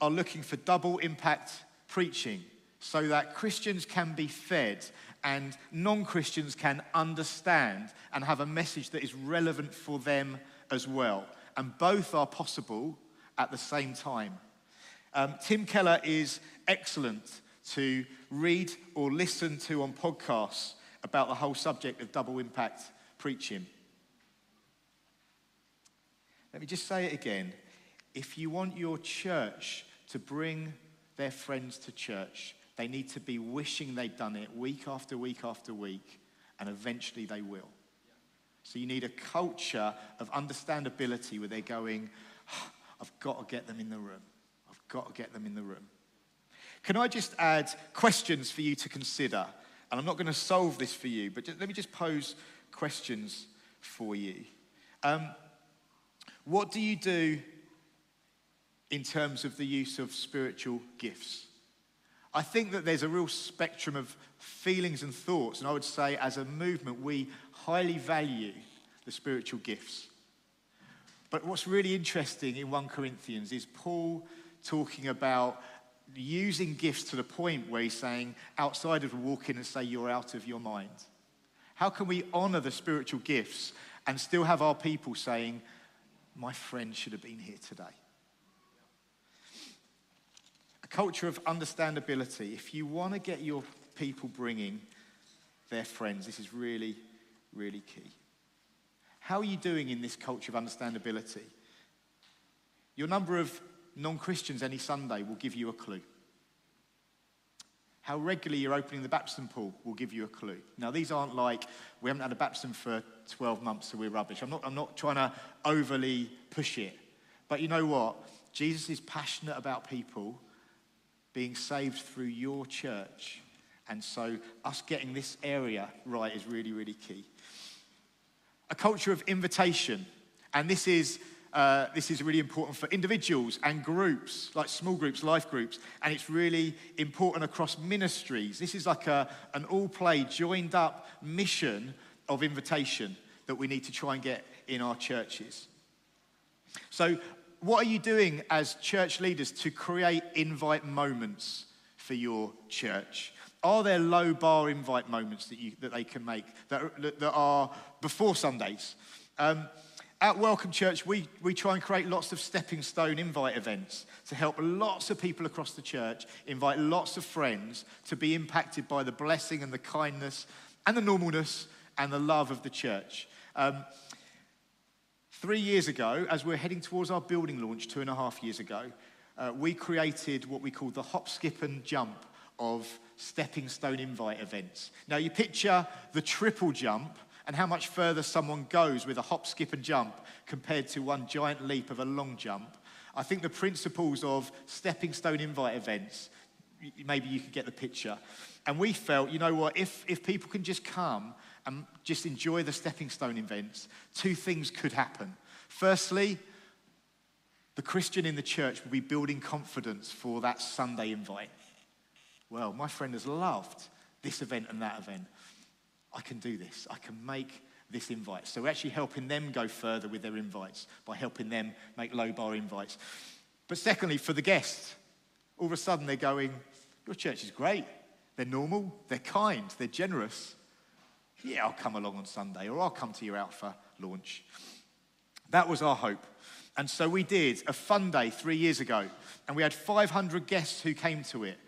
are looking for double impact preaching so that Christians can be fed and non Christians can understand and have a message that is relevant for them as well and both are possible at the same time. Um, Tim Keller is excellent to read or listen to on podcasts about the whole subject of double impact preaching. Let me just say it again. If you want your church to bring their friends to church, they need to be wishing they'd done it week after week after week, and eventually they will. So you need a culture of understandability where they're going, oh, I've got to get them in the room. I've got to get them in the room. Can I just add questions for you to consider? And I'm not going to solve this for you, but let me just pose questions for you. Um, what do you do in terms of the use of spiritual gifts? I think that there's a real spectrum of feelings and thoughts, and I would say as a movement, we highly value the spiritual gifts. But what's really interesting in 1 Corinthians is Paul talking about using gifts to the point where he's saying, outsiders will walk in and say, You're out of your mind. How can we honor the spiritual gifts and still have our people saying, My friend should have been here today? A culture of understandability. If you want to get your people bringing their friends, this is really really key. How are you doing in this culture of understandability? Your number of non Christians any Sunday will give you a clue. How regularly you're opening the baptism pool will give you a clue. Now, these aren't like we haven't had a baptism for 12 months, so we're rubbish. I'm not, I'm not trying to overly push it. But you know what? Jesus is passionate about people being saved through your church. And so, us getting this area right is really, really key a culture of invitation. And this is, uh, this is really important for individuals and groups, like small groups, life groups. And it's really important across ministries. This is like a, an all play, joined up mission of invitation that we need to try and get in our churches. So, what are you doing as church leaders to create invite moments for your church? Are there low bar invite moments that, you, that they can make that are, that are before Sundays? Um, at Welcome Church, we, we try and create lots of stepping stone invite events to help lots of people across the church invite lots of friends to be impacted by the blessing and the kindness and the normalness and the love of the church. Um, three years ago, as we're heading towards our building launch, two and a half years ago, uh, we created what we call the hop, skip, and jump of stepping stone invite events. Now, you picture the triple jump and how much further someone goes with a hop, skip, and jump compared to one giant leap of a long jump. I think the principles of stepping stone invite events, maybe you could get the picture. And we felt, you know what, if, if people can just come and just enjoy the stepping stone events, two things could happen. Firstly, the Christian in the church will be building confidence for that Sunday invite. Well, my friend has loved this event and that event. I can do this. I can make this invite. So we're actually helping them go further with their invites by helping them make low bar invites. But secondly, for the guests, All of a sudden, they're going, Your church is great. They're normal, they're kind, they're generous. Yeah, I'll come along on Sunday, or I'll come to your Alpha launch. That was our hope. And so we did a fun day three years ago, and we had 500 guests who came to it.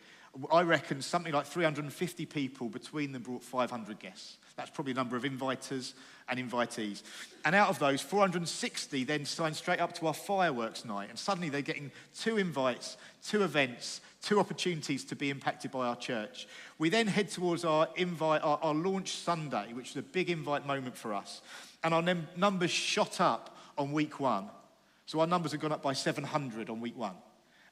I reckon something like 350 people between them brought 500 guests. That's probably the number of inviters and invitees. And out of those, 460 then signed straight up to our fireworks night. And suddenly they're getting two invites, two events, two opportunities to be impacted by our church. We then head towards our invite, our, our launch Sunday, which is a big invite moment for us. And our num- numbers shot up on week one. So our numbers have gone up by 700 on week one.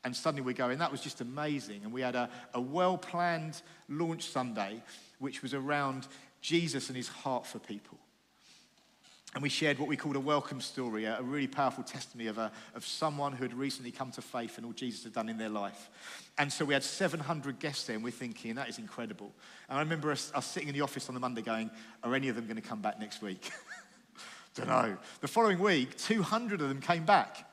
And suddenly we're going, that was just amazing. And we had a, a well planned launch Sunday, which was around Jesus and his heart for people. And we shared what we called a welcome story, a, really powerful testimony of, a, of someone who had recently come to faith and all Jesus had done in their life. And so we had 700 guests there, and we're thinking, that is incredible. And I remember us, us sitting in the office on the Monday going, are any of them going to come back next week? Don't know. The following week, 200 of them came back.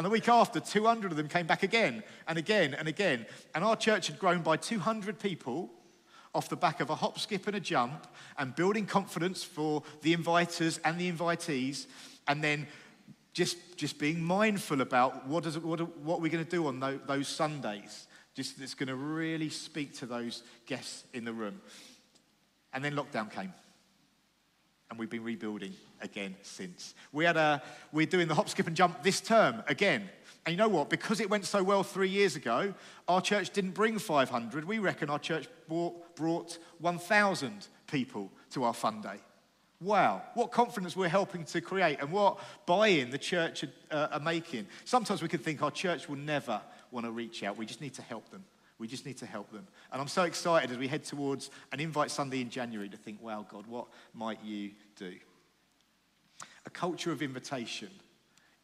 And the week after, 200 of them came back again and again and again. And our church had grown by 200 people off the back of a hop, skip, and a jump, and building confidence for the inviters and the invitees, and then just, just being mindful about what, does, what, what we're going to do on those, those Sundays. Just that's going to really speak to those guests in the room. And then lockdown came. And we've been rebuilding again since. We had a, we're doing the hop, skip, and jump this term again. And you know what? Because it went so well three years ago, our church didn't bring 500. We reckon our church brought, brought 1,000 people to our fun day. Wow, what confidence we're helping to create and what buy in the church are, uh, are making. Sometimes we can think our church will never want to reach out. We just need to help them. We just need to help them. And I'm so excited as we head towards an Invite Sunday in January to think, wow, God, what might you do? A culture of invitation,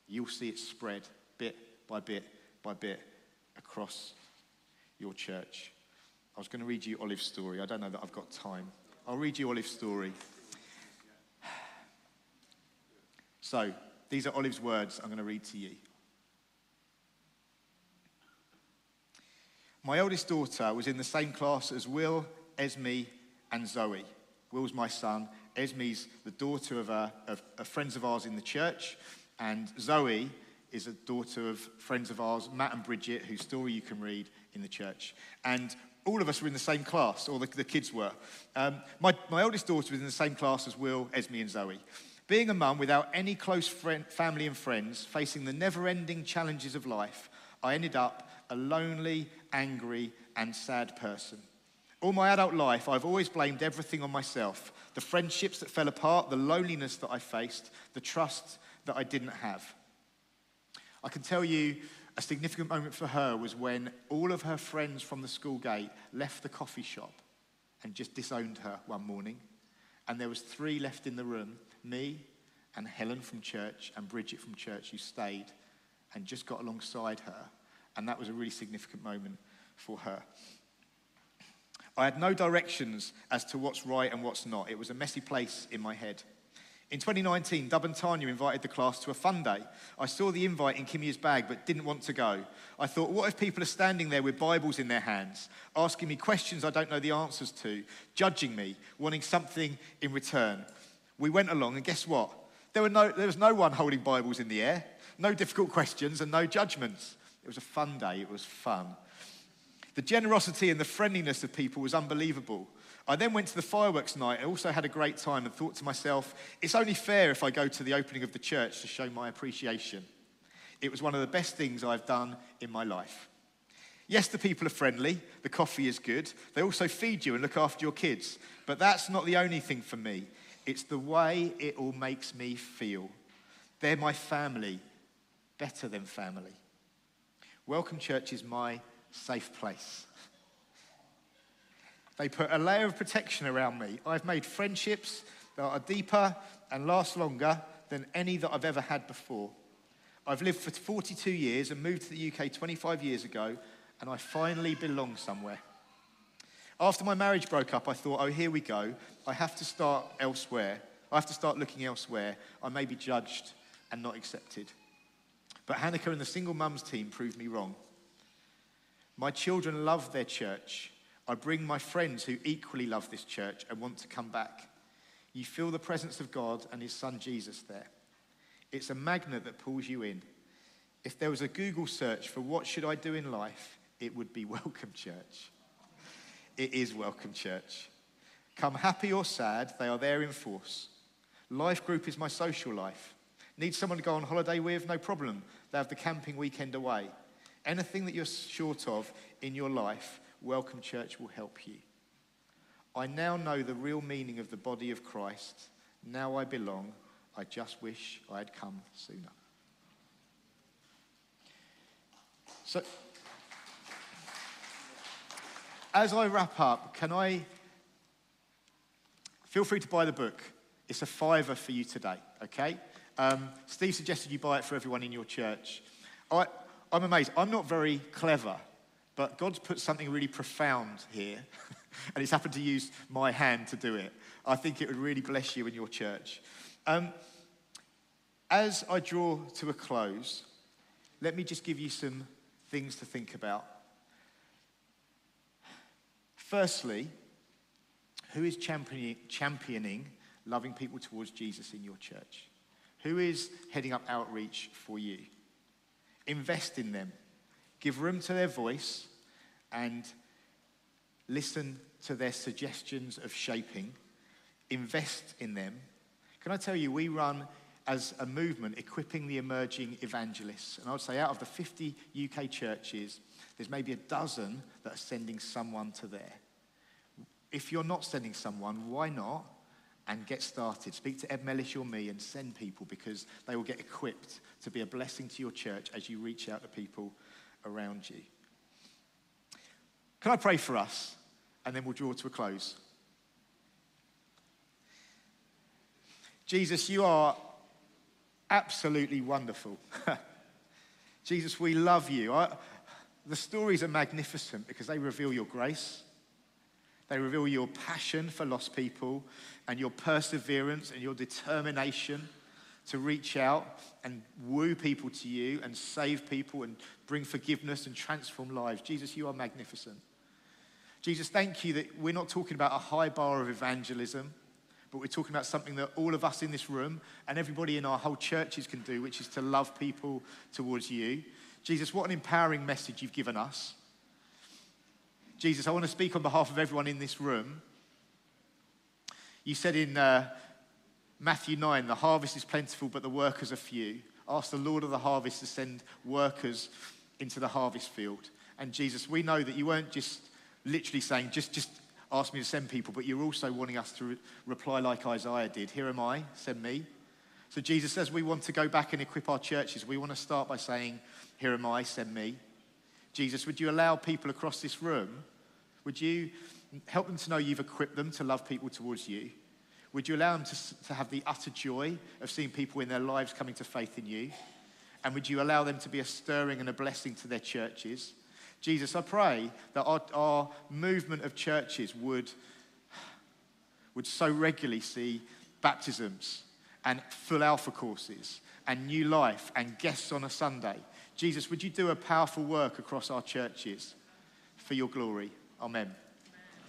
you'll see it spread bit by bit by bit across your church. I was going to read you Olive's story. I don't know that I've got time. I'll read you Olive's story. So, these are Olive's words I'm going to read to you. My eldest daughter was in the same class as Will, Esme, and Zoe. Will's my son. Esme's the daughter of, a, of, of friends of ours in the church. And Zoe is a daughter of friends of ours, Matt and Bridget, whose story you can read in the church. And all of us were in the same class, or the, the kids were. Um, my, my eldest daughter was in the same class as Will, Esme, and Zoe. Being a mum without any close friend, family and friends, facing the never ending challenges of life, I ended up a lonely, angry, and sad person. All my adult life, I've always blamed everything on myself the friendships that fell apart, the loneliness that I faced, the trust that I didn't have. I can tell you a significant moment for her was when all of her friends from the school gate left the coffee shop and just disowned her one morning. And there was three left in the room, me and Helen from church and Bridget from church who stayed and just got alongside her. And that was a really significant moment for her. I had no directions as to what's right and what's not. It was a messy place in my head. In 2019, Dub and Tanya invited the class to a fun day. I saw the invite in Kimmy's bag but didn't want to go. I thought, what if people are standing there with Bibles in their hands, asking me questions I don't know the answers to, judging me, wanting something in return? We went along, and guess what? There, were no, there was no one holding Bibles in the air, no difficult questions, and no judgments. It was a fun day, it was fun. The generosity and the friendliness of people was unbelievable. I then went to the fireworks night. I also had a great time and thought to myself, it's only fair if I go to the opening of the church to show my appreciation. It was one of the best things I've done in my life. Yes, the people are friendly, the coffee is good, they also feed you and look after your kids. But that's not the only thing for me, it's the way it all makes me feel. They're my family, better than family. Welcome Church is my safe place. They put a layer of protection around me. I've made friendships that are deeper and last longer than any that I've ever had before. I've lived for 42 years and moved to the UK 25 years ago, and I finally belong somewhere. After my marriage broke up, I thought, oh, here we go. I have to start elsewhere. I have to start looking elsewhere. I may be judged and not accepted. But Hanukkah and the single mums team proved me wrong. My children love their church. I bring my friends who equally love this church and want to come back. You feel the presence of God and his son Jesus there. It's a magnet that pulls you in. If there was a Google search for what should I do in life, it would be Welcome Church. It is Welcome Church. Come happy or sad, they are there in force. Life group is my social life. Need someone to go on holiday with? No problem. They have the camping weekend away. Anything that you're short of in your life, Welcome Church will help you. I now know the real meaning of the body of Christ. Now I belong. I just wish I had come sooner. So, as I wrap up, can I feel free to buy the book? It's a fiver for you today, okay? Um, Steve suggested you buy it for everyone in your church. I, I'm amazed. I'm not very clever, but God's put something really profound here, and He's happened to use my hand to do it. I think it would really bless you in your church. Um, as I draw to a close, let me just give you some things to think about. Firstly, who is championing, championing loving people towards Jesus in your church? Who is heading up outreach for you? Invest in them, give room to their voice, and listen to their suggestions of shaping. Invest in them. Can I tell you, we run as a movement equipping the emerging evangelists. And I would say out of the 50 UK churches, there's maybe a dozen that are sending someone to there. If you're not sending someone, why not? And get started. Speak to Ed Mellish or me and send people because they will get equipped to be a blessing to your church as you reach out to people around you. Can I pray for us? And then we'll draw to a close. Jesus, you are absolutely wonderful. Jesus, we love you. I, the stories are magnificent because they reveal your grace. They reveal your passion for lost people and your perseverance and your determination to reach out and woo people to you and save people and bring forgiveness and transform lives. Jesus, you are magnificent. Jesus, thank you that we're not talking about a high bar of evangelism, but we're talking about something that all of us in this room and everybody in our whole churches can do, which is to love people towards you. Jesus, what an empowering message you've given us. Jesus, I want to speak on behalf of everyone in this room. You said in uh, Matthew 9, the harvest is plentiful, but the workers are few. Ask the Lord of the harvest to send workers into the harvest field. And Jesus, we know that you weren't just literally saying, just, just ask me to send people, but you're also wanting us to re- reply like Isaiah did Here am I, send me. So, Jesus, says we want to go back and equip our churches, we want to start by saying, Here am I, send me. Jesus, would you allow people across this room, would you help them to know you've equipped them to love people towards you? Would you allow them to, to have the utter joy of seeing people in their lives coming to faith in you? And would you allow them to be a stirring and a blessing to their churches? Jesus, I pray that our, our movement of churches would, would so regularly see baptisms and full alpha courses and new life and guests on a Sunday Jesus, would you do a powerful work across our churches for your glory? Amen.